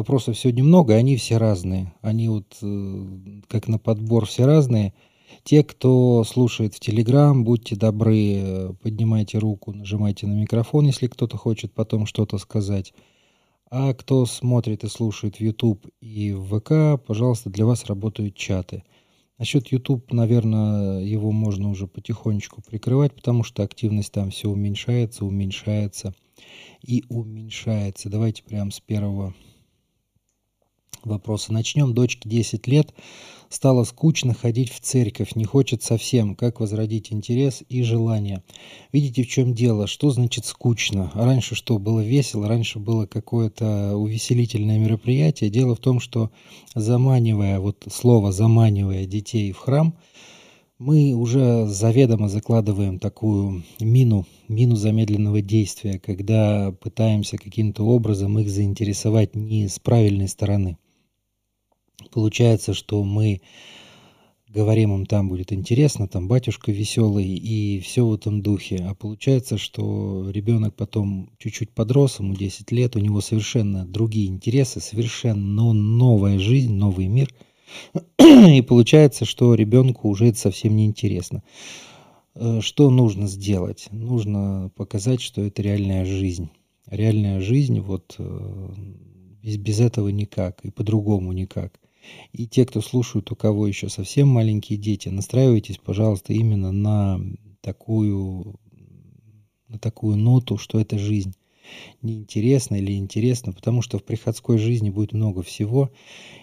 Вопросов сегодня много, и они все разные. Они вот э, как на подбор все разные. Те, кто слушает в Телеграм, будьте добры, э, поднимайте руку, нажимайте на микрофон, если кто-то хочет потом что-то сказать. А кто смотрит и слушает в YouTube и в ВК, пожалуйста, для вас работают чаты. Насчет YouTube, наверное, его можно уже потихонечку прикрывать, потому что активность там все уменьшается, уменьшается и уменьшается. Давайте прямо с первого вопроса начнем. Дочке 10 лет. Стало скучно ходить в церковь, не хочет совсем. Как возродить интерес и желание? Видите, в чем дело? Что значит скучно? Раньше что, было весело? Раньше было какое-то увеселительное мероприятие. Дело в том, что заманивая, вот слово заманивая детей в храм, мы уже заведомо закладываем такую мину, мину замедленного действия, когда пытаемся каким-то образом их заинтересовать не с правильной стороны. Получается, что мы говорим им, там будет интересно, там батюшка веселый и все в этом духе. А получается, что ребенок потом чуть-чуть подрос, ему 10 лет, у него совершенно другие интересы, совершенно новая жизнь, новый мир. И получается, что ребенку уже это совсем не интересно. Э, что нужно сделать? Нужно показать, что это реальная жизнь. Реальная жизнь, вот э, без, без этого никак и по-другому никак. И те, кто слушают, у кого еще совсем маленькие дети, настраивайтесь, пожалуйста, именно на такую, на такую ноту, что это жизнь. Неинтересно или интересно, потому что в приходской жизни будет много всего,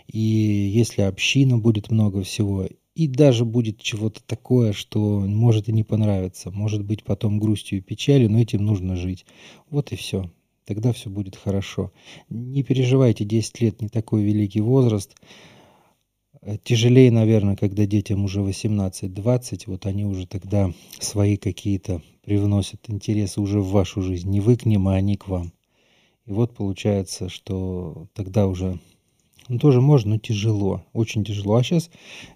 и если община будет много всего, и даже будет чего-то такое, что может и не понравиться, может быть потом грустью и печалью, но этим нужно жить. Вот и все. Тогда все будет хорошо. Не переживайте, 10 лет не такой великий возраст. Э, тяжелее, наверное, когда детям уже 18-20, вот они уже тогда свои какие-то привносят интересы уже в вашу жизнь. Не вы к ним, а они к вам. И вот получается, что тогда уже ну, тоже можно, но тяжело, очень тяжело. А сейчас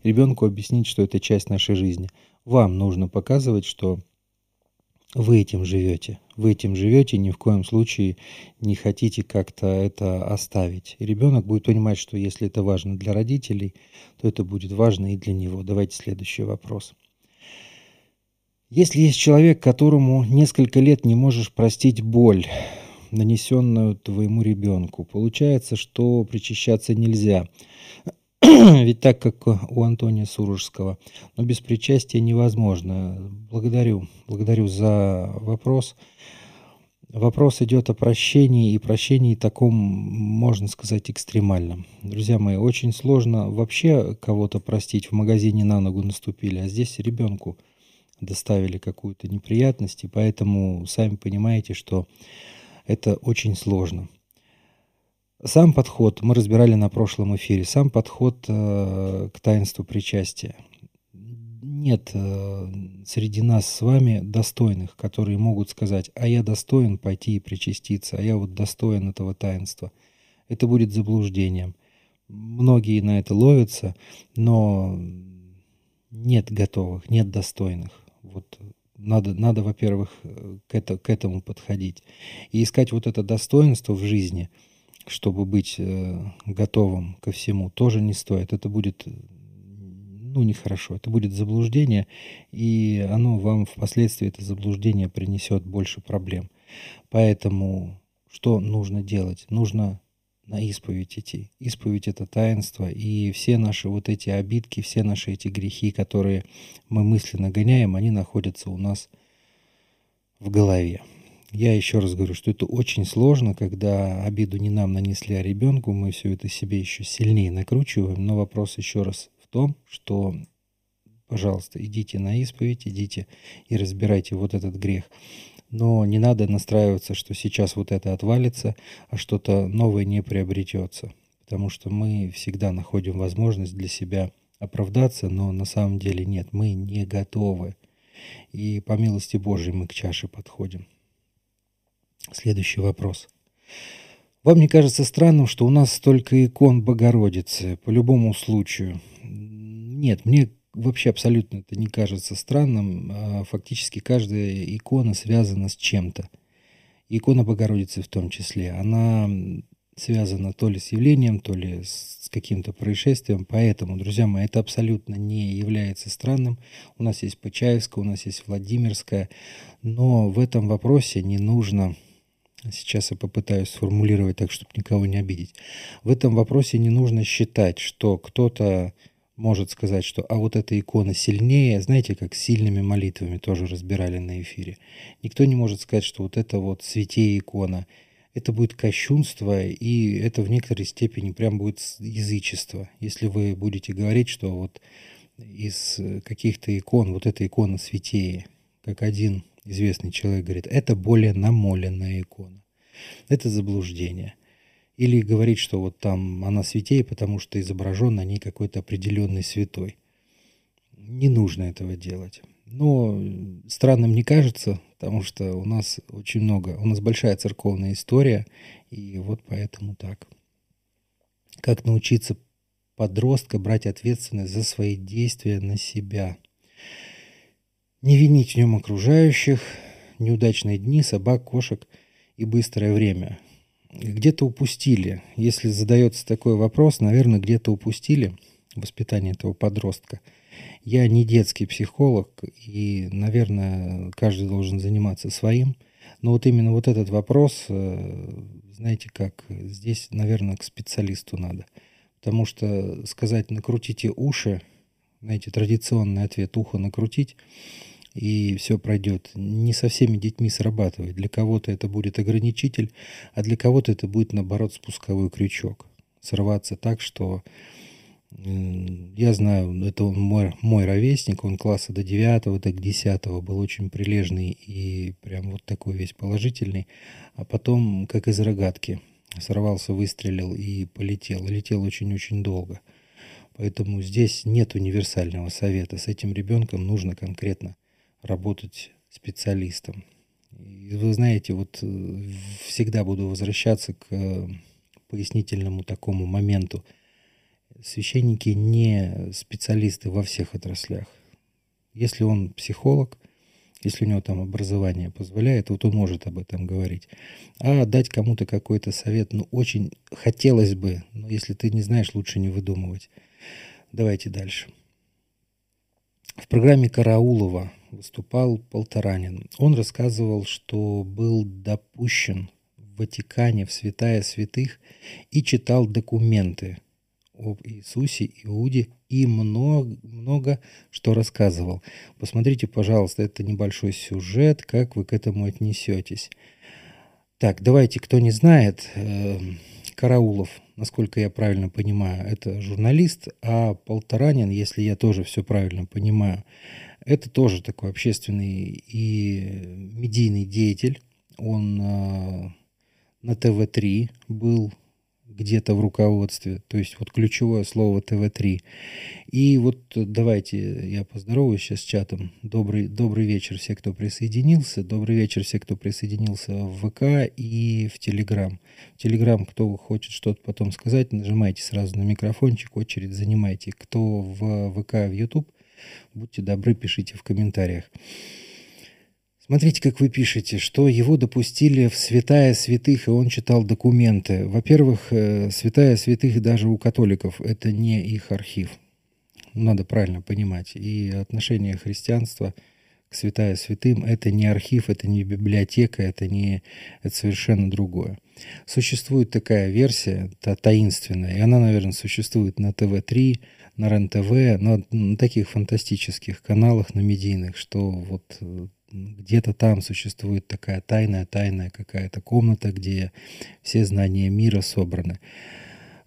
ребенку объяснить, что это часть нашей жизни. Вам нужно показывать, что вы этим живете. Вы этим живете, ни в коем случае не хотите как-то это оставить. И ребенок будет понимать, что если это важно для родителей, то это будет важно и для него. Давайте следующий вопрос. Если есть человек, которому несколько лет не можешь простить боль, нанесенную твоему ребенку, получается, что причащаться нельзя. Ведь так, как у Антония Сурожского. Но без причастия невозможно. Благодарю. Благодарю за вопрос. Вопрос идет о прощении, и прощении таком, можно сказать, экстремальном. Друзья мои, очень сложно вообще кого-то простить. В магазине на ногу наступили, а здесь ребенку доставили какую-то неприятность, и поэтому сами понимаете, что это очень сложно. Сам подход мы разбирали на прошлом эфире. Сам подход э, к таинству причастия. Нет э, среди нас с вами достойных, которые могут сказать, а я достоин пойти и причаститься, а я вот достоин этого таинства. Это будет заблуждением. Многие на это ловятся, но нет готовых, нет достойных. Вот надо, надо во-первых, к, это, к этому подходить. И искать вот это достоинство в жизни – чтобы быть э, готовым ко всему, тоже не стоит. Это будет, ну, нехорошо. Это будет заблуждение, и оно вам впоследствии, это заблуждение, принесет больше проблем. Поэтому что нужно делать? Нужно на исповедь идти. Исповедь — это таинство, и все наши вот эти обидки, все наши эти грехи, которые мы мысленно гоняем, они находятся у нас в голове. Я еще раз говорю, что это очень сложно, когда обиду не нам нанесли, а ребенку, мы все это себе еще сильнее накручиваем. Но вопрос еще раз в том, что, пожалуйста, идите на исповедь, идите и разбирайте вот этот грех. Но не надо настраиваться, что сейчас вот это отвалится, а что-то новое не приобретется. Потому что мы всегда находим возможность для себя оправдаться, но на самом деле нет, мы не готовы. И по милости Божьей мы к чаше подходим. Следующий вопрос. Вам не кажется странным, что у нас столько икон Богородицы по любому случаю? Нет, мне вообще абсолютно это не кажется странным. А фактически каждая икона связана с чем-то. Икона Богородицы в том числе. Она связано то ли с явлением, то ли с каким-то происшествием. Поэтому, друзья мои, это абсолютно не является странным. У нас есть Почаевская, у нас есть Владимирская, но в этом вопросе не нужно Сейчас я попытаюсь сформулировать так, чтобы никого не обидеть. В этом вопросе не нужно считать, что кто-то может сказать, что а вот эта икона сильнее, знаете, как сильными молитвами тоже разбирали на эфире. Никто не может сказать, что вот это вот святее икона – это будет кощунство, и это в некоторой степени прям будет язычество. Если вы будете говорить, что вот из каких-то икон, вот эта икона святее, как один известный человек говорит, это более намоленная икона. Это заблуждение. Или говорить, что вот там она святее, потому что изображен на ней какой-то определенный святой. Не нужно этого делать. Но странным не кажется, потому что у нас очень много, у нас большая церковная история, и вот поэтому так. Как научиться подростка брать ответственность за свои действия на себя. Не винить в нем окружающих, неудачные дни, собак, кошек и быстрое время. Где-то упустили, если задается такой вопрос, наверное, где-то упустили воспитание этого подростка – я не детский психолог, и, наверное, каждый должен заниматься своим. Но вот именно вот этот вопрос, э, знаете, как здесь, наверное, к специалисту надо. Потому что сказать «накрутите уши», знаете, традиционный ответ «ухо накрутить», и все пройдет. Не со всеми детьми срабатывает. Для кого-то это будет ограничитель, а для кого-то это будет, наоборот, спусковой крючок. Сорваться так, что я знаю, это мой, мой ровесник, он класса до 9, до 10 был очень прилежный и прям вот такой весь положительный. А потом, как из рогатки, сорвался, выстрелил и полетел. летел очень-очень долго. Поэтому здесь нет универсального совета. С этим ребенком нужно конкретно работать специалистом. И вы знаете, вот э, всегда буду возвращаться к э, пояснительному такому моменту – священники не специалисты во всех отраслях. Если он психолог, если у него там образование позволяет, вот он может об этом говорить. А дать кому-то какой-то совет, ну, очень хотелось бы, но если ты не знаешь, лучше не выдумывать. Давайте дальше. В программе Караулова выступал Полторанин. Он рассказывал, что был допущен в Ватикане в святая святых и читал документы – об Иисусе, Иуде и много, много что рассказывал. Посмотрите, пожалуйста, это небольшой сюжет, как вы к этому отнесетесь. Так, давайте, кто не знает, э, Караулов, насколько я правильно понимаю, это журналист, а Полторанин, если я тоже все правильно понимаю, это тоже такой общественный и медийный деятель. Он э, на ТВ-3 был где-то в руководстве. То есть вот ключевое слово ТВ-3. И вот давайте я поздороваюсь сейчас с чатом. Добрый, добрый вечер все, кто присоединился. Добрый вечер все, кто присоединился в ВК и в Телеграм. В Телеграм, кто хочет что-то потом сказать, нажимайте сразу на микрофончик, очередь занимайте. Кто в ВК, в YouTube, будьте добры, пишите в комментариях. Смотрите, как вы пишете, что его допустили в святая святых, и он читал документы. Во-первых, э, святая святых даже у католиков – это не их архив. Надо правильно понимать. И отношение христианства к святая святым – это не архив, это не библиотека, это, не, это совершенно другое. Существует такая версия, та, таинственная, и она, наверное, существует на ТВ-3, на РЕН-ТВ, на, на таких фантастических каналах, на медийных, что вот э, где-то там существует такая тайная, тайная какая-то комната, где все знания мира собраны.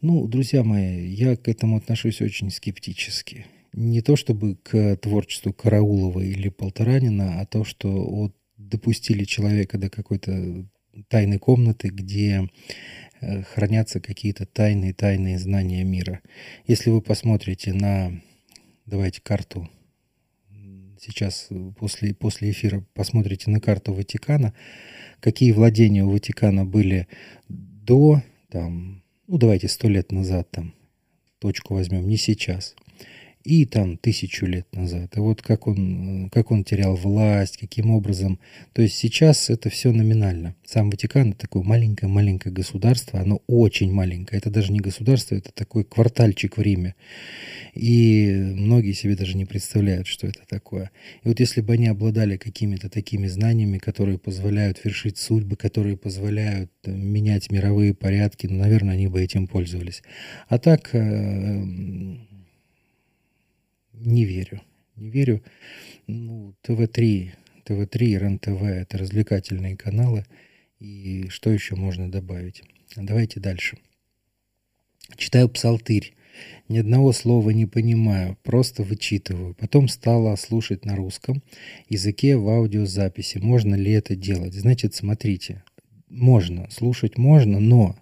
Ну, друзья мои, я к этому отношусь очень скептически. Не то чтобы к творчеству Караулова или Полторанина, а то, что вот допустили человека до какой-то тайной комнаты, где э, хранятся какие-то тайные, тайные знания мира. Если вы посмотрите на, давайте, карту сейчас э, после, после эфира посмотрите на карту Ватикана, какие владения у Ватикана были до, там, ну давайте сто лет назад, там, точку возьмем, не сейчас. И там тысячу лет назад. И вот как он, как он терял власть, каким образом. То есть сейчас это все номинально. Сам Ватикан это такое маленькое-маленькое государство, оно очень маленькое. Это даже не государство, это такой квартальчик в Риме. И многие себе даже не представляют, что это такое. И вот если бы они обладали какими-то такими знаниями, которые позволяют вершить судьбы, которые позволяют э, менять мировые порядки, ну, наверное, они бы этим пользовались. А так э, не верю. Не верю. Ну, ТВ-3, ТВ-3 и РЕН-ТВ – это развлекательные каналы. И что еще можно добавить? Давайте дальше. Читаю псалтырь. Ни одного слова не понимаю, просто вычитываю. Потом стала слушать на русском языке в аудиозаписи. Можно ли это делать? Значит, смотрите, можно, слушать можно, но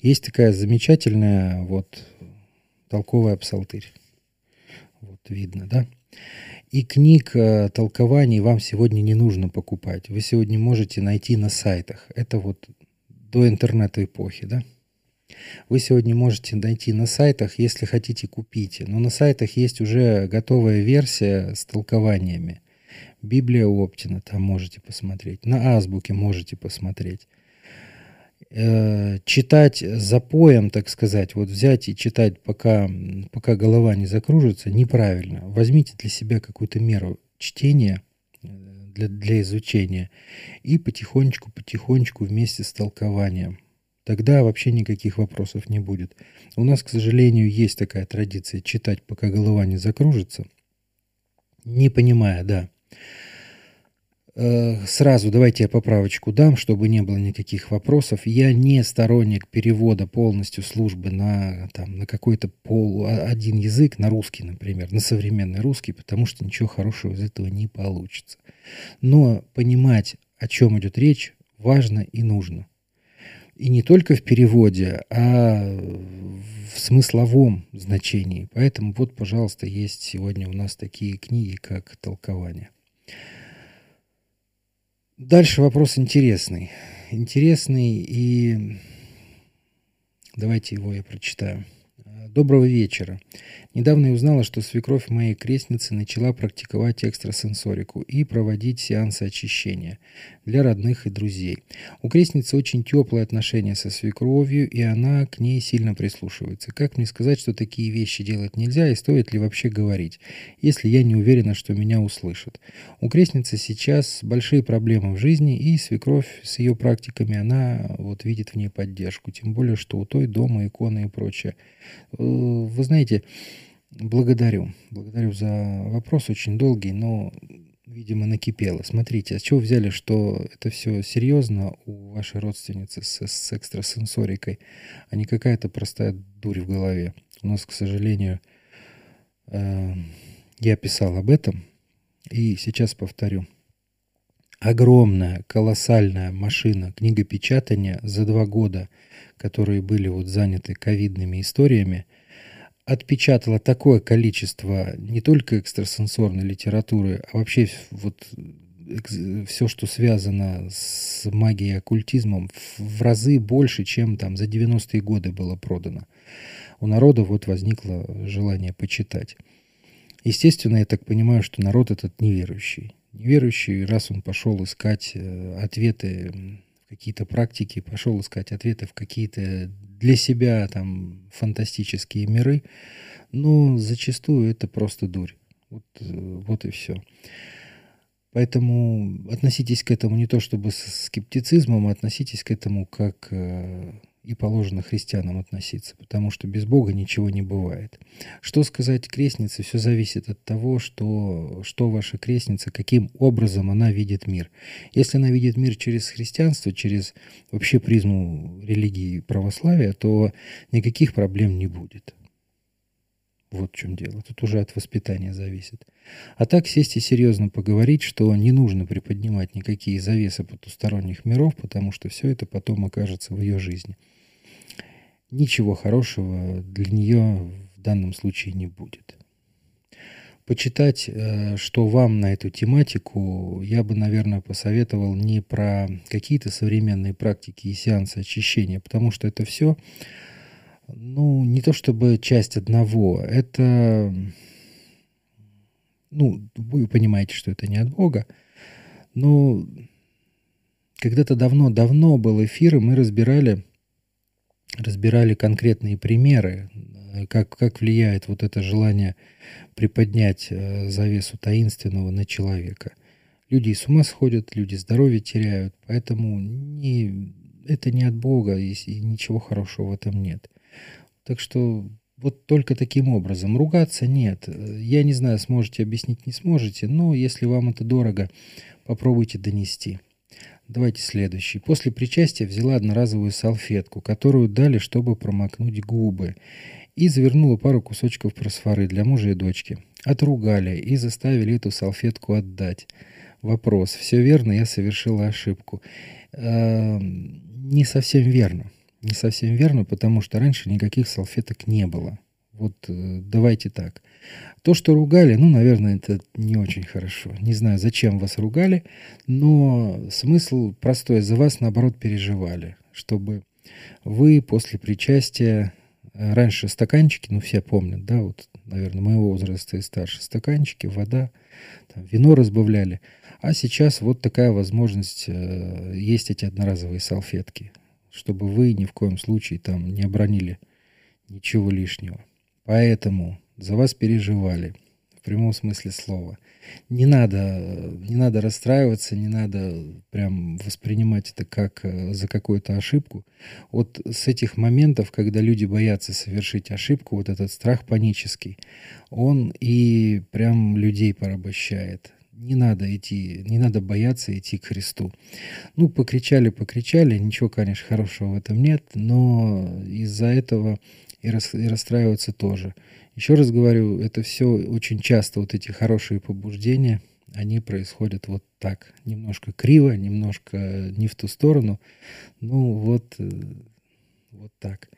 есть такая замечательная вот толковая псалтырь. Видно, да? И книг э, толкований вам сегодня не нужно покупать. Вы сегодня можете найти на сайтах. Это вот до интернет-эпохи, да? Вы сегодня можете найти на сайтах, если хотите, купите. Но на сайтах есть уже готовая версия с толкованиями. Библия Оптина там можете посмотреть. На Азбуке можете посмотреть. Э, читать запоем, так сказать, вот взять и читать, пока, пока голова не закружится, неправильно. Возьмите для себя какую-то меру чтения э, для, для изучения и потихонечку-потихонечку вместе с толкованием. Тогда вообще никаких вопросов не будет. У нас, к сожалению, есть такая традиция читать, пока голова не закружится, не понимая, да. Э, сразу давайте я поправочку дам, чтобы не было никаких вопросов. Я не сторонник перевода полностью службы на, там, на какой-то пол, а, один язык, на русский, например, на современный русский, потому что ничего хорошего из этого не получится. Но понимать, о чем идет речь, важно и нужно. И не только в переводе, а в смысловом значении. Поэтому вот, пожалуйста, есть сегодня у нас такие книги, как «Толкование». Дальше вопрос интересный. Интересный и давайте его я прочитаю. Доброго вечера. Недавно я узнала, что свекровь моей крестницы начала практиковать экстрасенсорику и проводить сеансы очищения для родных и друзей. У крестницы очень теплые отношения со свекровью, и она к ней сильно прислушивается. Как мне сказать, что такие вещи делать нельзя, и стоит ли вообще говорить, если я не уверена, что меня услышат? У крестницы сейчас большие проблемы в жизни, и свекровь с ее практиками, она вот видит в ней поддержку. Тем более, что у той дома иконы и прочее. Э, вы знаете, Благодарю. Благодарю за вопрос, очень долгий, но, видимо, накипело. Смотрите, а с чего взяли, что это все серьезно у вашей родственницы с, с экстрасенсорикой, а не какая-то простая дурь в голове? У нас, к сожалению, э, я писал об этом, и сейчас повторю. Огромная, колоссальная машина книгопечатания за два года, которые были вот заняты ковидными историями – отпечатала такое количество не только экстрасенсорной литературы, а вообще вот все, что связано с магией и оккультизмом, в разы больше, чем там за 90-е годы было продано. У народа вот возникло желание почитать. Естественно, я так понимаю, что народ этот неверующий. Неверующий, раз он пошел искать э, ответы в какие-то практики, пошел искать ответы в какие-то для себя там фантастические миры, но зачастую это просто дурь. Вот, э, вот и все. Поэтому относитесь к этому не то чтобы с скептицизмом, а относитесь к этому как э, и положено христианам относиться, потому что без Бога ничего не бывает. Что сказать крестнице, все зависит от того, что, что ваша крестница, каким образом она видит мир. Если она видит мир через христианство, через вообще призму религии православия, то никаких проблем не будет. Вот в чем дело. Тут уже от воспитания зависит. А так сесть и серьезно поговорить, что не нужно приподнимать никакие завесы потусторонних миров, потому что все это потом окажется в ее жизни ничего хорошего для нее в данном случае не будет. Почитать, э, что вам на эту тематику, я бы, наверное, посоветовал не про какие-то современные практики и сеансы очищения, потому что это все, ну, не то чтобы часть одного, это, Ну, вы понимаете, что это не от Бога. Но когда-то давно-давно был эфир, и мы разбирали, разбирали конкретные примеры, э, как, как влияет вот это желание приподнять э, завесу таинственного на человека. Люди с ума сходят, люди здоровье теряют, поэтому не, это не от Бога, и, и ничего хорошего в этом нет. Так что вот только таким образом. Ругаться нет. Я не знаю, сможете объяснить, не сможете, но если вам это дорого, попробуйте донести. Давайте следующий. После причастия взяла одноразовую салфетку, которую дали, чтобы промокнуть губы, и завернула пару кусочков просфоры для мужа и дочки. Отругали и заставили эту салфетку отдать. Вопрос. Все верно, я совершила ошибку. Э, не совсем верно. Не совсем верно, потому что раньше никаких салфеток не было. Вот э, давайте так. То, что ругали, ну, наверное, это не очень хорошо. Не знаю, зачем вас ругали, но смысл простой. За вас, наоборот, переживали, чтобы вы после причастия... Э, раньше стаканчики, ну, все помнят, да, вот, наверное, моего возраста и старше. Стаканчики, вода, там, вино разбавляли. А сейчас вот такая возможность, э, есть эти одноразовые салфетки, чтобы вы ни в коем случае там не обронили ничего лишнего. Поэтому за вас переживали, в прямом смысле слова. Не надо, не надо расстраиваться, не надо прям воспринимать это как э, за какую-то ошибку. Вот с этих моментов, когда люди боятся совершить ошибку, вот этот страх панический, он и прям людей порабощает. Не надо идти, не надо бояться идти к Христу. Ну, покричали, покричали, ничего, конечно, хорошего в этом нет, но из-за этого и, рас, и расстраиваться тоже. Еще раз говорю, это все очень часто, вот эти хорошие побуждения, они происходят вот так. Немножко криво, немножко не в ту сторону. Ну вот, э, вот так.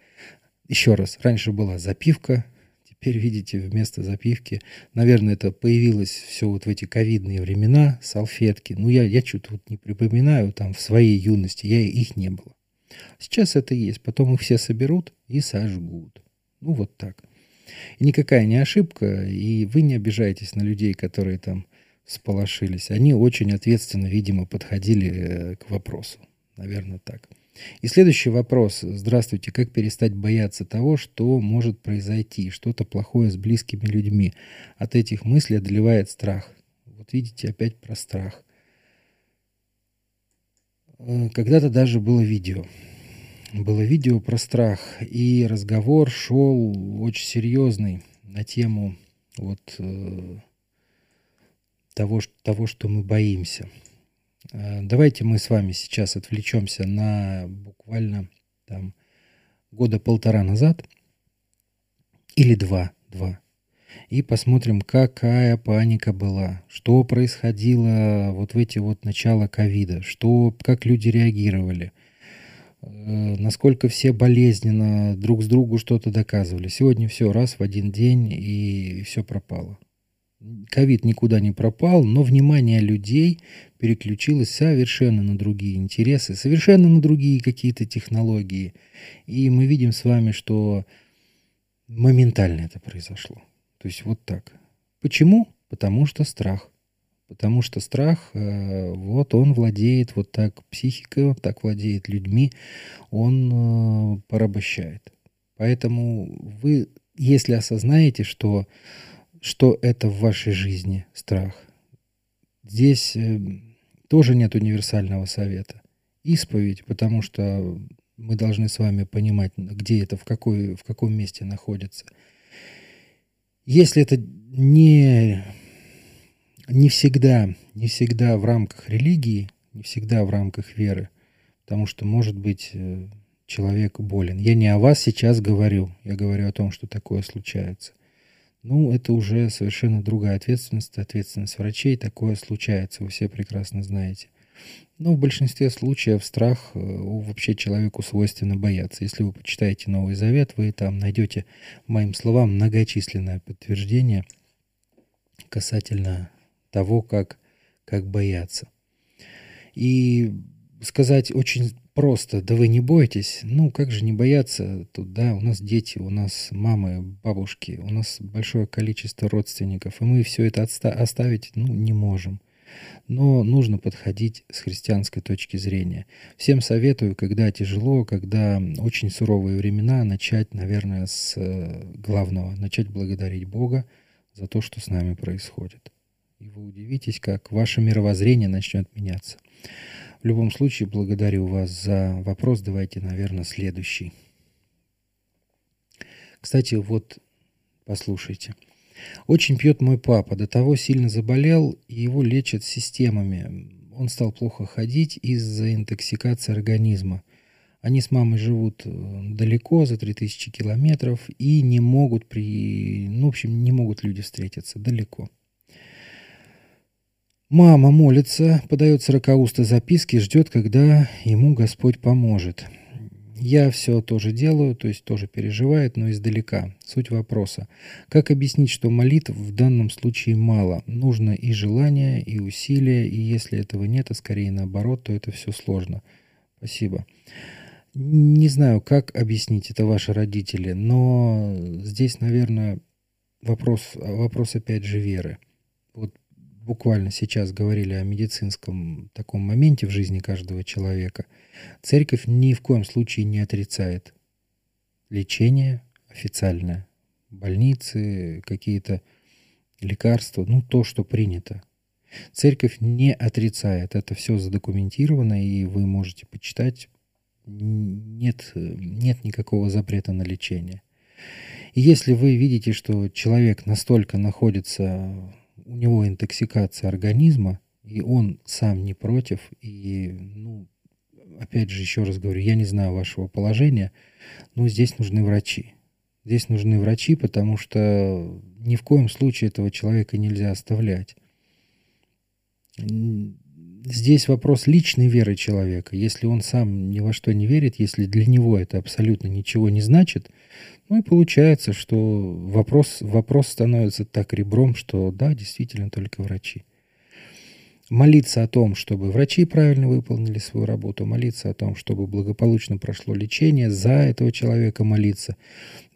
Еще раз, раньше была запивка, теперь видите вместо запивки. Наверное, это появилось все вот в эти ковидные времена, салфетки. Ну, я, я что-то вот не припоминаю, там в своей юности я, их не было. Сейчас это есть. Потом их все соберут и сожгут. Ну, вот так. И никакая не ошибка, и вы не обижаетесь на людей, которые там сполошились. Они очень ответственно, видимо, подходили э, к вопросу. Наверное, так. И следующий вопрос. Здравствуйте. Как перестать бояться того, что может произойти? Что-то плохое с близкими людьми. От этих мыслей одолевает страх. Вот видите, опять про страх. Э, когда-то даже было видео. Было видео про страх, и разговор шел очень серьезный на тему вот э, того, того, что мы боимся. Э, давайте мы с вами сейчас отвлечемся на буквально там года полтора назад или два, два и посмотрим, какая паника была, что происходило вот в эти вот начала ковида, что, как люди реагировали, э, насколько все болезненно друг с другу что-то доказывали. Сегодня все раз в один день и все пропало. Ковид никуда не пропал, но внимание людей переключилось совершенно на другие интересы, совершенно на другие какие-то технологии. И мы видим с вами, что моментально это произошло. То есть вот так. Почему? Потому что страх. Потому что страх, э, вот он владеет вот так психикой, он так владеет людьми, он э, порабощает. Поэтому вы, если осознаете, что, что это в вашей жизни страх, здесь э, тоже нет универсального совета. Исповедь, потому что мы должны с вами понимать, где это, в, какой, в каком месте находится – если это не, не всегда, не всегда в рамках религии, не всегда в рамках веры, потому что, может быть, э, человек болен. Я не о вас сейчас говорю, я говорю о том, что такое случается. Ну, это уже совершенно другая ответственность, ответственность врачей, такое случается, вы все прекрасно знаете. Но в большинстве случаев страх э, вообще человеку свойственно бояться. Если вы почитаете Новый Завет, вы там найдете, моим словам, многочисленное подтверждение касательно того, как, как бояться. И сказать очень просто, да вы не бойтесь. Ну, как же не бояться? Тут, да, у нас дети, у нас мамы, бабушки, у нас большое количество родственников, и мы все это отста- оставить, ну, не можем. Но нужно подходить с христианской точки зрения. Всем советую, когда тяжело, когда очень суровые времена, начать, наверное, с э, главного, начать благодарить Бога за то, что с нами происходит. И вы удивитесь, как ваше мировоззрение начнет меняться. В любом случае, благодарю вас за вопрос. Давайте, наверное, следующий. Кстати, вот послушайте. Очень пьет мой папа. До того сильно заболел, и его лечат системами. Он стал плохо ходить из-за интоксикации организма. Они с мамой живут э, далеко, за 3000 километров, и не могут при... Ну, в общем, не могут люди встретиться далеко. Мама молится, подает сорокаусты записки, ждет, когда ему Господь поможет. Я все тоже делаю, то есть тоже переживает, но издалека. Суть вопроса. Как объяснить, что молитв в данном случае мало? Нужно и желание, и усилия, и если этого нет, а скорее наоборот, то это все сложно. Спасибо. Не знаю, как объяснить это ваши родители, но здесь, наверное, вопрос, вопрос опять же веры. Буквально сейчас говорили о медицинском таком моменте в жизни каждого человека, церковь ни в коем случае не отрицает лечение официальное, больницы, какие-то лекарства, ну то, что принято. Церковь не отрицает, это все задокументировано, и вы можете почитать, нет, нет никакого запрета на лечение. И если вы видите, что человек настолько находится у него интоксикация организма, и он сам не против, и, ну, опять же, еще раз говорю, я не знаю вашего положения, но здесь нужны врачи. Здесь нужны врачи, потому что ни в коем случае этого человека нельзя оставлять. Здесь вопрос личной веры человека. Если он сам ни во что не верит, если для него это абсолютно ничего не значит, ну и получается, что вопрос, вопрос становится так ребром, что да, действительно только врачи. Молиться о том, чтобы врачи правильно выполнили свою работу, молиться о том, чтобы благополучно прошло лечение, за этого человека молиться.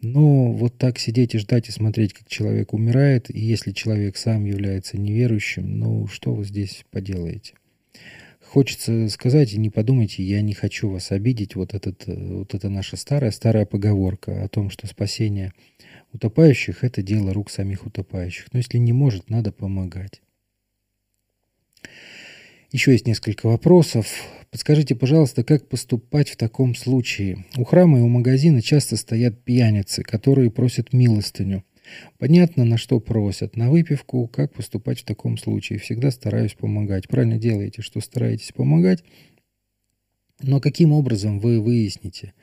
Но вот так сидеть и ждать и смотреть, как человек умирает, и если человек сам является неверующим, ну что вы здесь поделаете? Хочется сказать, и не подумайте, я не хочу вас обидеть, вот, этот, э, вот это наша старая-старая поговорка о том, что спасение утопающих – это дело рук самих утопающих. Но если не может, надо помогать. Еще есть несколько вопросов. Подскажите, пожалуйста, как поступать в таком случае? У храма и у магазина часто стоят пьяницы, которые просят милостыню. Понятно, на что просят. На выпивку, как поступать в таком случае. Всегда стараюсь помогать. Правильно делаете, что стараетесь помогать. Но каким образом вы выясните?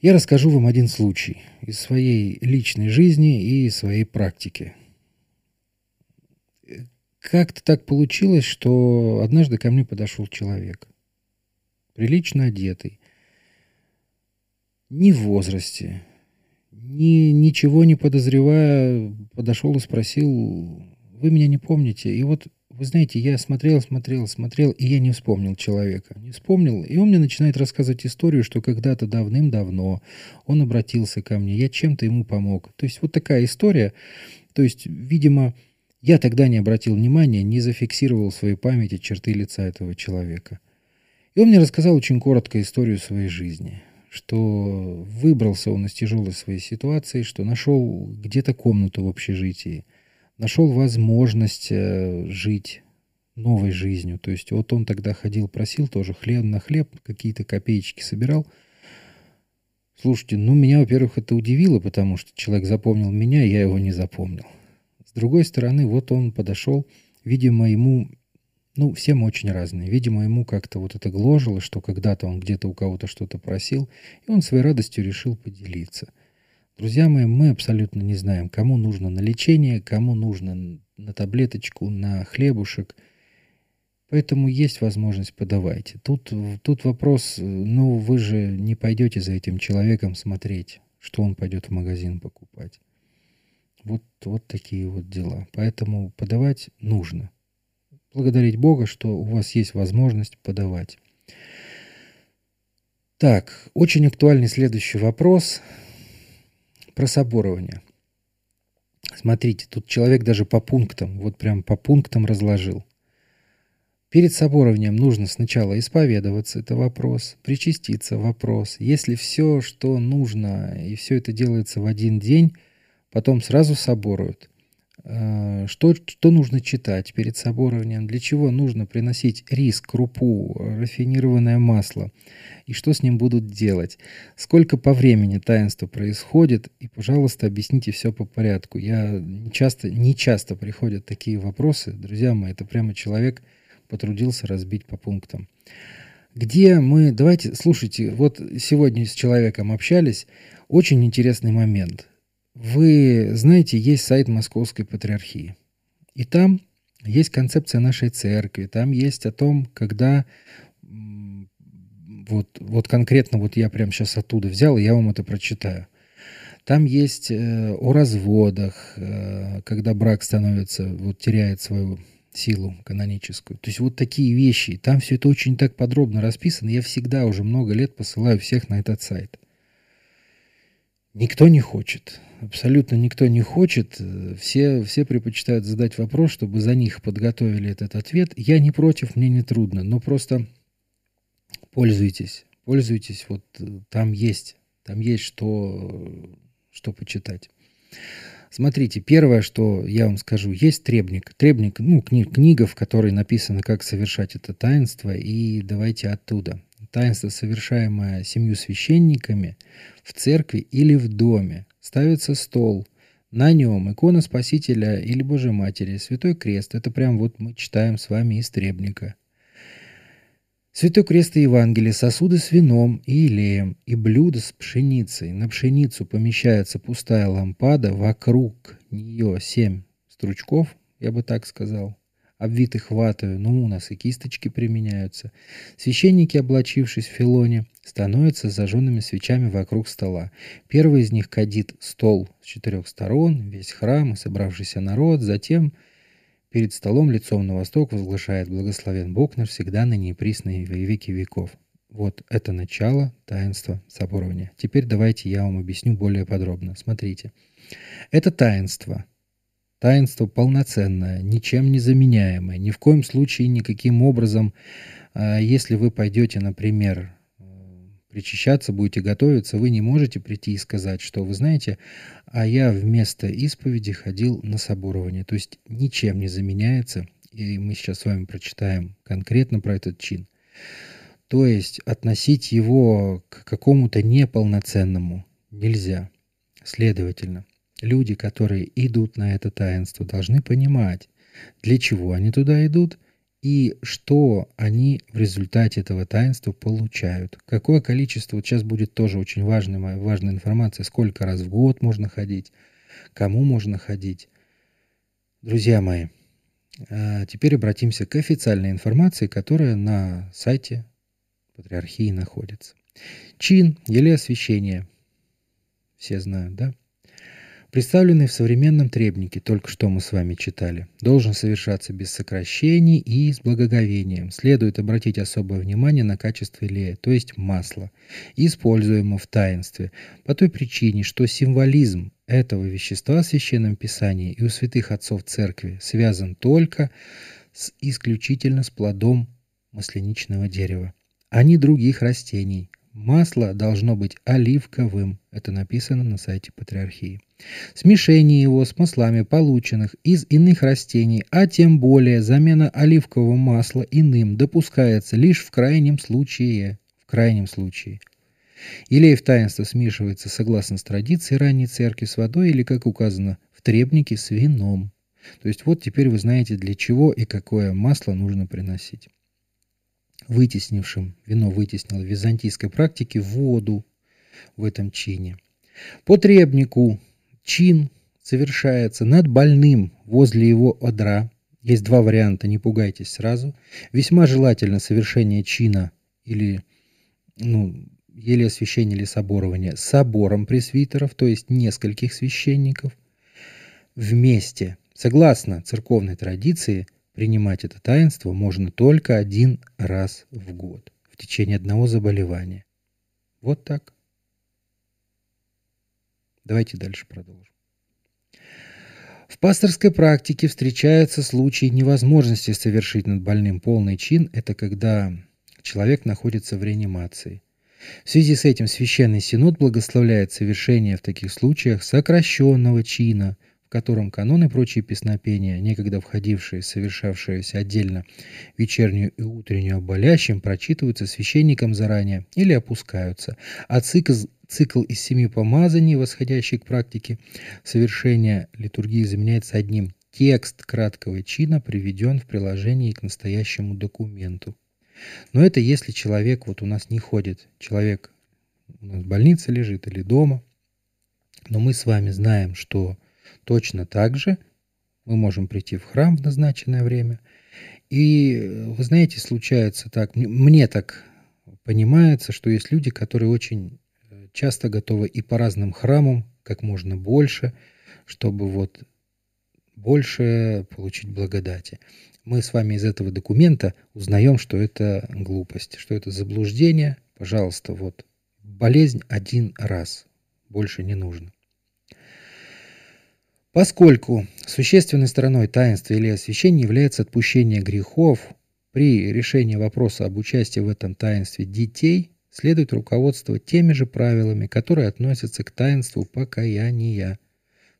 Я расскажу вам один случай из своей личной жизни и своей практики. Как-то так получилось, что однажды ко мне подошел человек, прилично одетый, не в возрасте, ни, ничего не подозревая, подошел и спросил, вы меня не помните? И вот, вы знаете, я смотрел, смотрел, смотрел, и я не вспомнил человека. Не вспомнил, и он мне начинает рассказывать историю, что когда-то давным-давно он обратился ко мне, я чем-то ему помог. То есть вот такая история. То есть, видимо, я тогда не обратил внимания, не зафиксировал в своей памяти черты лица этого человека. И он мне рассказал очень коротко историю своей жизни что выбрался он из тяжелой своей ситуации, что нашел где-то комнату в общежитии, нашел возможность э, жить новой жизнью. То есть вот он тогда ходил, просил тоже хлеб на хлеб, какие-то копеечки собирал. Слушайте, ну меня, во-первых, это удивило, потому что человек запомнил меня, я его не запомнил. С другой стороны, вот он подошел, видимо, ему ну, все мы очень разные. Видимо, ему как-то вот это гложило, что когда-то он где-то у кого-то что-то просил, и он своей радостью решил поделиться. Друзья мои, мы абсолютно не знаем, кому нужно на лечение, кому нужно на таблеточку, на хлебушек. Поэтому есть возможность, подавайте. Тут, тут вопрос, ну, вы же не пойдете за этим человеком смотреть, что он пойдет в магазин покупать. Вот, вот такие вот дела. Поэтому подавать нужно благодарить Бога, что у вас есть возможность подавать. Так, очень актуальный следующий вопрос про соборование. Смотрите, тут человек даже по пунктам, вот прям по пунктам разложил. Перед соборованием нужно сначала исповедоваться, это вопрос, причаститься, вопрос. Если все, что нужно, и все это делается в один день, потом сразу соборуют. А, что, что нужно читать перед соборованием? Для чего нужно приносить рис, крупу, рафинированное масло? И что с ним будут делать? Сколько по времени таинство происходит? И, пожалуйста, объясните все по порядку. Я часто, не часто приходят такие вопросы. Друзья мои, это прямо человек потрудился разбить по пунктам. Где мы, давайте, слушайте, вот сегодня с человеком общались, очень интересный момент. Вы знаете, есть сайт Московской Патриархии. И там есть концепция нашей церкви, там есть о том, когда вот, вот конкретно вот я прямо сейчас оттуда взял, и я вам это прочитаю. Там есть э, о разводах, э, когда брак становится, вот теряет свою силу каноническую. То есть вот такие вещи. Там все это очень так подробно расписано. Я всегда уже много лет посылаю всех на этот сайт. Никто не хочет. Абсолютно никто не хочет. Все, все предпочитают задать вопрос, чтобы за них подготовили этот ответ. Я не против, мне не трудно. Но просто пользуйтесь. Пользуйтесь. Вот там есть. Там есть что, что почитать. Смотрите, первое, что я вам скажу, есть требник. Требник, ну, кни книга, в которой написано, как совершать это таинство, и давайте оттуда. Таинство, совершаемое семью священниками в церкви или в доме. Ставится стол, на нем икона Спасителя или Божьей Матери, Святой Крест. Это прям вот мы читаем с вами из требника. Святой Крест и Евангелие, сосуды с вином и илеем, и блюдо с пшеницей. На пшеницу помещается пустая лампада, вокруг нее семь стручков, я бы так сказал, обвитых ватою, но у нас и кисточки применяются. Священники, облачившись в филоне, становятся зажженными свечами вокруг стола. Первый из них кадит стол с четырех сторон, весь храм и собравшийся народ, затем – Перед столом лицом на восток возглашает «Благословен Бог навсегда, ныне и присно веки веков». Вот это начало таинства соборования. Теперь давайте я вам объясню более подробно. Смотрите. Это таинство. Таинство полноценное, ничем не заменяемое. Ни в коем случае, никаким образом, а, если вы пойдете, например, причащаться, будете готовиться, вы не можете прийти и сказать, что вы знаете, а я вместо исповеди ходил на соборование. То есть ничем не заменяется, и мы сейчас с вами прочитаем конкретно про этот чин. То есть относить его к какому-то неполноценному нельзя. Следовательно, люди, которые идут на это таинство, должны понимать, для чего они туда идут – и что они в результате этого таинства получают. Какое количество, вот сейчас будет тоже очень важная, важная информация, сколько раз в год можно ходить, кому можно ходить. Друзья мои, а, теперь обратимся к официальной информации, которая на сайте Патриархии находится. Чин, еле освящение. Все знают, да? Представленный в современном требнике, только что мы с вами читали, должен совершаться без сокращений и с благоговением. Следует обратить особое внимание на качество илея, то есть масла, используемого в таинстве, по той причине, что символизм этого вещества в Священном Писании и у святых отцов Церкви связан только с, исключительно с плодом масляничного дерева, а не других растений. Масло должно быть оливковым. Это написано на сайте Патриархии. Смешение его с маслами, полученных из иных растений, а тем более замена оливкового масла иным допускается лишь в крайнем случае. В крайнем случае. Или в таинство смешивается согласно с традицией ранней церкви с водой или, как указано в требнике, с вином. То есть вот теперь вы знаете, для чего и какое масло нужно приносить. Вытеснившим, вино вытеснило в византийской практике воду в этом чине. По требнику чин совершается над больным возле его одра. Есть два варианта, не пугайтесь сразу. Весьма желательно совершение чина или ну, или освящение или соборование собором пресвитеров, то есть нескольких священников, вместе. Согласно церковной традиции, принимать это таинство можно только один раз в год, в течение одного заболевания. Вот так. Давайте дальше продолжим. В пасторской практике встречаются случаи невозможности совершить над больным полный чин. Это когда человек находится в реанимации. В связи с этим Священный Синод благословляет совершение в таких случаях сокращенного чина, в котором каноны и прочие песнопения, некогда входившие, совершавшиеся отдельно вечернюю и утреннюю о болящем, прочитываются священником заранее или опускаются, а цикл, цикл из семи помазаний, восходящий к практике совершения литургии, заменяется одним. Текст краткого чина приведен в приложении к настоящему документу. Но это если человек вот у нас не ходит, человек у нас в больнице лежит или дома, но мы с вами знаем, что точно так же мы можем прийти в храм в назначенное время. И вы знаете, случается так, мне так понимается, что есть люди, которые очень э, часто готовы и по разным храмам как можно больше, чтобы вот больше получить благодати мы с вами из этого документа узнаем, что это глупость, что это заблуждение. Пожалуйста, вот болезнь один раз, больше не нужно. Поскольку существенной стороной таинства или освящения является отпущение грехов, при решении вопроса об участии в этом таинстве детей следует руководствовать теми же правилами, которые относятся к таинству покаяния.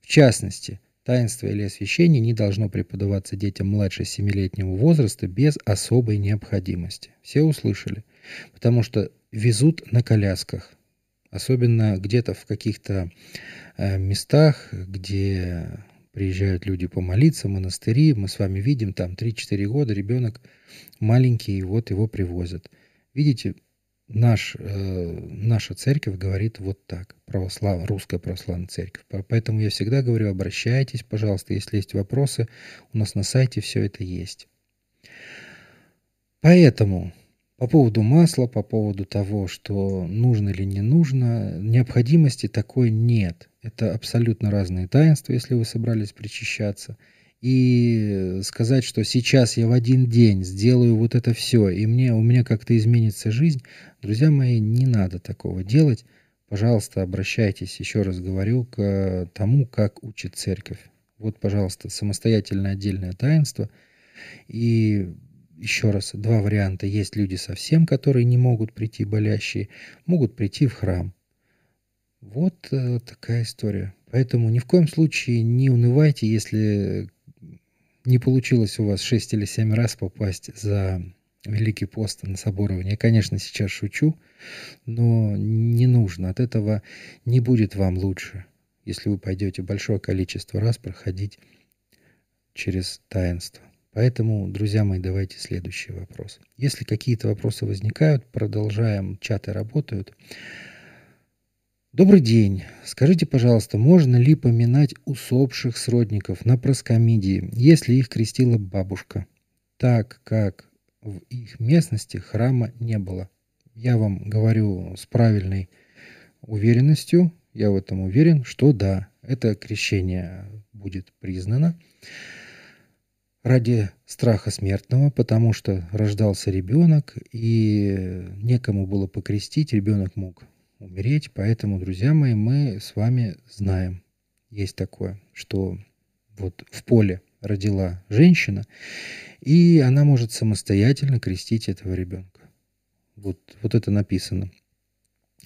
В частности, Таинство или освящение не должно преподаваться детям младше семилетнего возраста без особой необходимости. Все услышали? Потому что везут на колясках. Особенно где-то в каких-то э, местах, где приезжают люди помолиться, монастыри, мы с вами видим, там 3-4 года ребенок маленький, и вот его привозят. Видите, наш, э, наша церковь говорит вот так, православ, русская православная церковь. Поэтому я всегда говорю, обращайтесь, пожалуйста, если есть вопросы, у нас на сайте все это есть. Поэтому по поводу масла, по поводу того, что нужно или не нужно, необходимости такой нет. Это абсолютно разные таинства, если вы собрались причащаться – и сказать, что сейчас я в один день сделаю вот это все, и мне, у меня как-то изменится жизнь, друзья мои, не надо такого делать. Пожалуйста, обращайтесь, еще раз говорю, к тому, как учит церковь. Вот, пожалуйста, самостоятельное отдельное таинство. И еще раз, два варианта. Есть люди совсем, которые не могут прийти, болящие, могут прийти в храм. Вот э, такая история. Поэтому ни в коем случае не унывайте, если не получилось у вас 6 или 7 раз попасть за Великий пост на соборование. Я, конечно, сейчас шучу, но не нужно. От этого не будет вам лучше, если вы пойдете большое количество раз проходить через таинство. Поэтому, друзья мои, давайте следующий вопрос. Если какие-то вопросы возникают, продолжаем, чаты работают. Добрый день. Скажите, пожалуйста, можно ли поминать усопших сродников на проскомидии, если их крестила бабушка, так как в их местности храма не было? Я вам говорю с правильной уверенностью, я в этом уверен, что да, это крещение будет признано ради страха смертного, потому что рождался ребенок, и некому было покрестить, ребенок мог умереть. Поэтому, друзья мои, мы с вами знаем, есть такое, что вот в поле родила женщина, и она может самостоятельно крестить этого ребенка. Вот, вот это написано.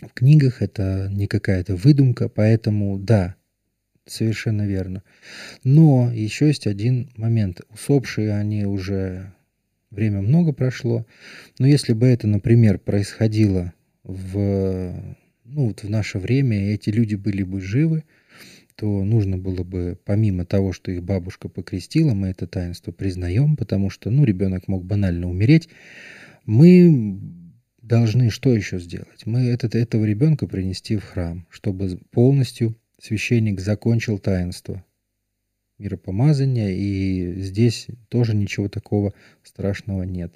В книгах это не какая-то выдумка, поэтому да, совершенно верно. Но еще есть один момент. Усопшие они уже время много прошло. Но если бы это, например, происходило в ну, вот в наше время эти люди были бы живы, то нужно было бы, помимо того, что их бабушка покрестила, мы это таинство признаем, потому что, ну, ребенок мог банально умереть, мы должны что еще сделать? Мы этот, этого ребенка принести в храм, чтобы полностью священник закончил таинство миропомазания, и здесь тоже ничего такого страшного нет.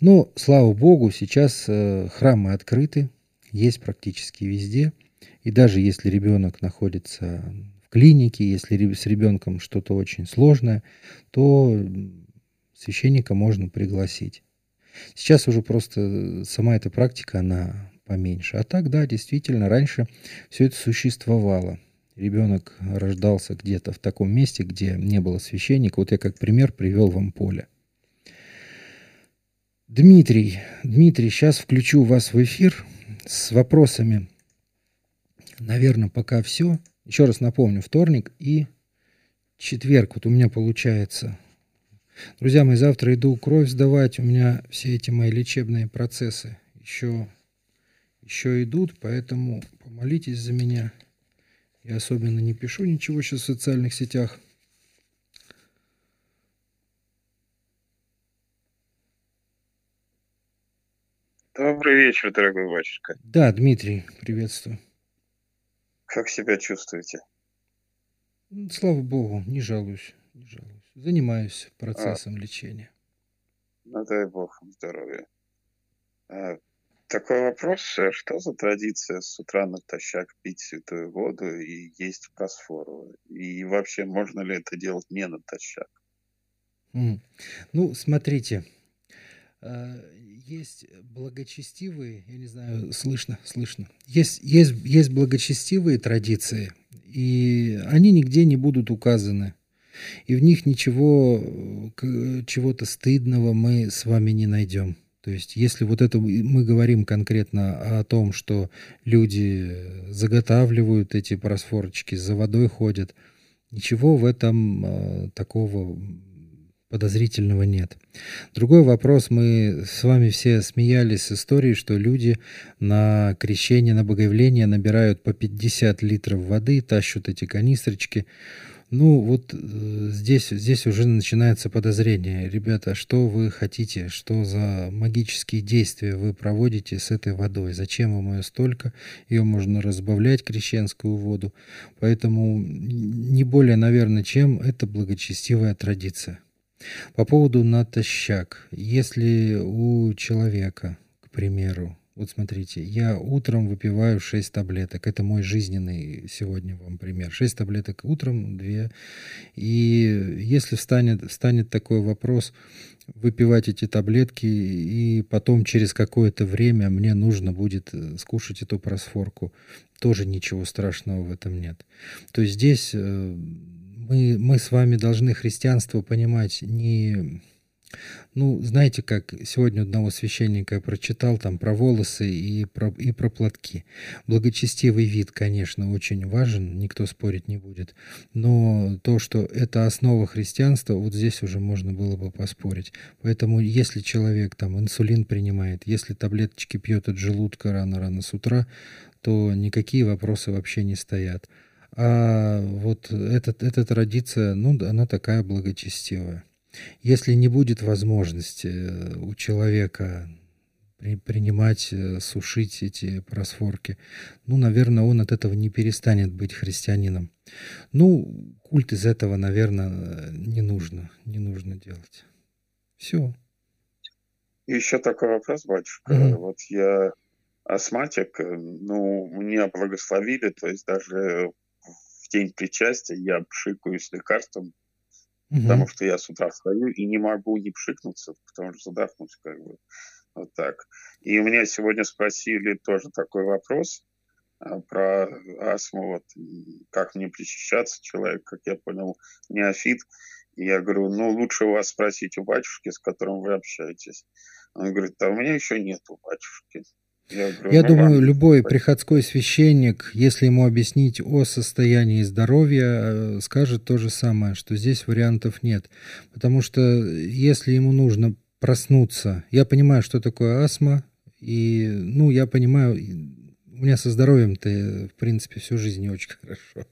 Но, слава Богу, сейчас э, храмы открыты, есть практически везде. И даже если ребенок находится в клинике, если с ребенком что-то очень сложное, то священника можно пригласить. Сейчас уже просто сама эта практика, она поменьше. А так, да, действительно, раньше все это существовало. Ребенок рождался где-то в таком месте, где не было священника. Вот я как пример привел вам поле. Дмитрий, Дмитрий, сейчас включу вас в эфир с вопросами. Наверное, пока все. Еще раз напомню, вторник и четверг. Вот у меня получается. Друзья мои, завтра иду кровь сдавать. У меня все эти мои лечебные процессы еще, еще идут, поэтому помолитесь за меня. Я особенно не пишу ничего сейчас в социальных сетях. Добрый вечер, дорогой батюшка. Да, Дмитрий, приветствую. Как себя чувствуете? Слава Богу, не жалуюсь, не жалуюсь. Занимаюсь процессом а, лечения. Ну, дай Бог здоровья. А, такой вопрос. Э, что за традиция с утра натощак пить святую воду и есть просфору? И вообще, можно ли это делать не натощак? Mm. Ну, смотрите, а, есть благочестивые, я не знаю, слышно, слышно. Есть, есть, есть благочестивые традиции, и они нигде не будут указаны. И в них ничего, чего-то стыдного мы с вами не найдем. То есть, если вот это мы говорим конкретно о том, что люди заготавливают эти просфорочки, за водой ходят, ничего в этом э, такого подозрительного нет. Другой вопрос, мы с вами все смеялись с историей, что люди на крещение, на богоявление набирают по 50 литров воды, тащут эти канистрочки. Ну, вот э, здесь, здесь уже начинается подозрение. Ребята, что вы хотите? Что за магические действия вы проводите с этой водой? Зачем вам ее столько? Ее можно разбавлять, крещенскую воду. Поэтому не более, наверное, чем это благочестивая традиция. По поводу натощак. Если у человека, к примеру, вот смотрите, я утром выпиваю 6 таблеток. Это мой жизненный сегодня вам пример. 6 таблеток утром, 2. И если встанет, встанет такой вопрос, выпивать эти таблетки, и потом через какое-то время мне нужно будет э, скушать эту просфорку, тоже ничего страшного в этом нет. То есть здесь э, мы, мы с вами должны христианство понимать не... Ну, знаете, как сегодня одного священника я прочитал там про волосы и про, и про платки. Благочестивый вид, конечно, очень важен, никто спорить не будет. Но то, что это основа христианства, вот здесь уже можно было бы поспорить. Поэтому если человек там инсулин принимает, если таблеточки пьет от желудка рано-рано с утра, то никакие вопросы вообще не стоят. А вот этот, эта традиция, ну, она такая благочестивая. Если не будет возможности э, у человека при, принимать, э, сушить эти просфорки, ну, наверное, он от этого не перестанет быть христианином. Ну, культ из этого, наверное, не нужно, не нужно делать. Все. Еще такой вопрос, батюшка. Mm-hmm. Вот я астматик, э, ну, меня благословили, то есть даже день причастия я пшикаюсь лекарством, угу. потому что я с утра встаю и не могу не пшикнуться, потому что задохнусь как бы. Вот так. И у меня сегодня спросили тоже такой вопрос а, про астму, вот, как мне причащаться, человек, как я понял, неофит. И я говорю, ну, лучше у вас спросить у батюшки, с которым вы общаетесь. Он говорит, а у меня еще нет у батюшки. Я, думаю, любой приходской священник, если ему объяснить о состоянии здоровья, э, скажет то же самое, что здесь вариантов нет. Потому что если ему нужно проснуться, я понимаю, что такое астма, и, ну, я понимаю, у меня со здоровьем-то, в принципе, всю жизнь не очень хорошо.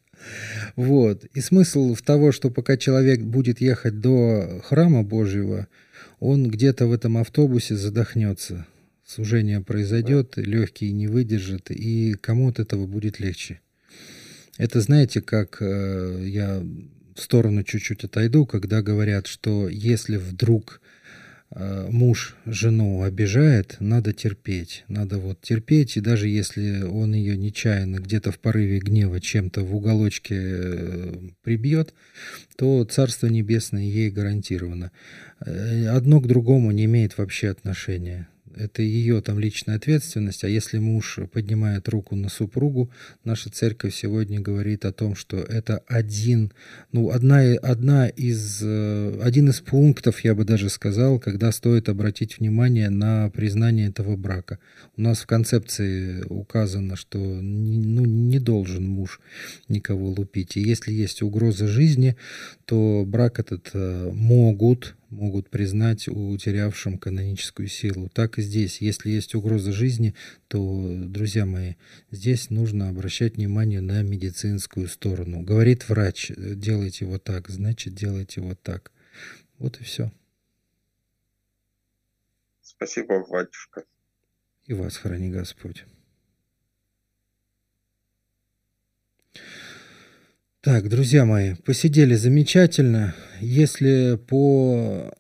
Вот. И смысл в того, что пока человек будет ехать до храма Божьего, он где-то в этом автобусе задохнется сужение произойдет, легкие не выдержат, и кому от этого будет легче. Это знаете, как э, я в сторону чуть-чуть отойду, когда говорят, что если вдруг э, муж жену обижает, надо терпеть. Надо вот терпеть, и даже если он ее нечаянно где-то в порыве гнева чем-то в уголочке э, прибьет, то Царство Небесное ей гарантировано. Э, одно к другому не имеет вообще отношения. Это ее там личная ответственность. А если муж поднимает руку на супругу, наша церковь сегодня говорит о том, что это один, ну, одна, одна из, э, один из пунктов, я бы даже сказал, когда стоит обратить внимание на признание этого брака. У нас в концепции указано, что ну, не должен муж никого лупить. И если есть угроза жизни, то брак этот э, могут могут признать утерявшим каноническую силу. Так и здесь. Если есть угроза жизни, то, друзья мои, здесь нужно обращать внимание на медицинскую сторону. Говорит врач, делайте вот так, значит, делайте вот так. Вот и все. Спасибо, батюшка. И вас храни Господь. Так, друзья мои, посидели замечательно. Если по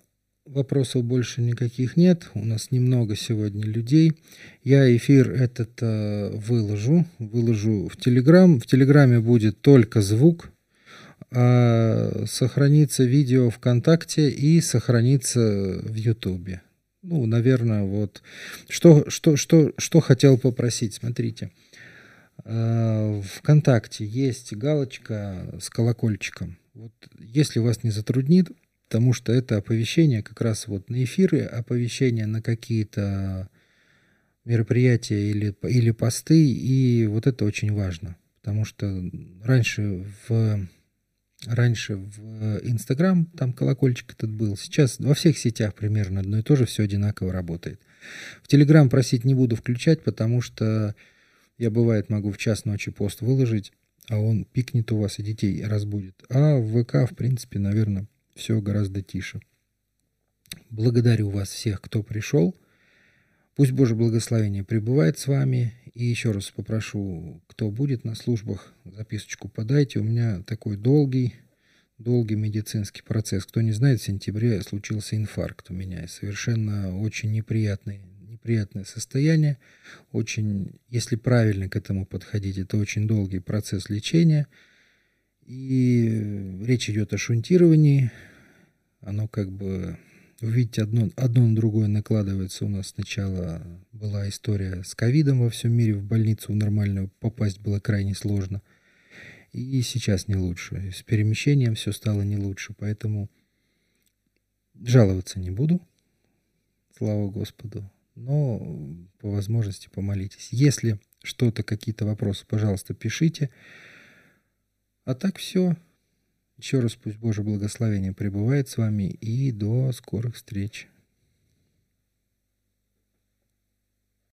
вопросов больше никаких нет, у нас немного сегодня людей, я эфир этот э, выложу, выложу в Телеграм. В Телеграме будет только звук, а сохранится видео ВКонтакте и сохранится в Ютубе. Ну, наверное, вот что, что, что, что хотел попросить, смотрите. Э, ВКонтакте есть галочка с колокольчиком. Вот если вас не затруднит, потому что это оповещение как раз вот на эфиры, оповещение на какие-то мероприятия или, или посты, и вот это очень важно, потому что раньше в раньше в Инстаграм там колокольчик этот был, сейчас во всех сетях примерно одно и то же, все одинаково работает. В Телеграм просить не буду включать, потому что я, бывает, могу в час ночи пост выложить, а он пикнет у вас и детей разбудит. А в ВК, в принципе, наверное, все гораздо тише. Благодарю вас всех, кто пришел. Пусть Божье благословение пребывает с вами. И еще раз попрошу, кто будет на службах, записочку подайте. У меня такой долгий, долгий медицинский процесс. Кто не знает, в сентябре случился инфаркт у меня. совершенно очень неприятный неприятное состояние. Очень, если правильно к этому подходить, это очень долгий процесс лечения. И речь идет о шунтировании. Оно как бы, увидите, одно, одно на другое накладывается. У нас сначала была история с ковидом во всем мире. В больницу нормально попасть было крайне сложно. И сейчас не лучше. С перемещением все стало не лучше. Поэтому жаловаться не буду. Слава Господу но по возможности помолитесь. Если что-то, какие-то вопросы, пожалуйста, пишите. А так все. Еще раз пусть Божье благословение пребывает с вами и до скорых встреч.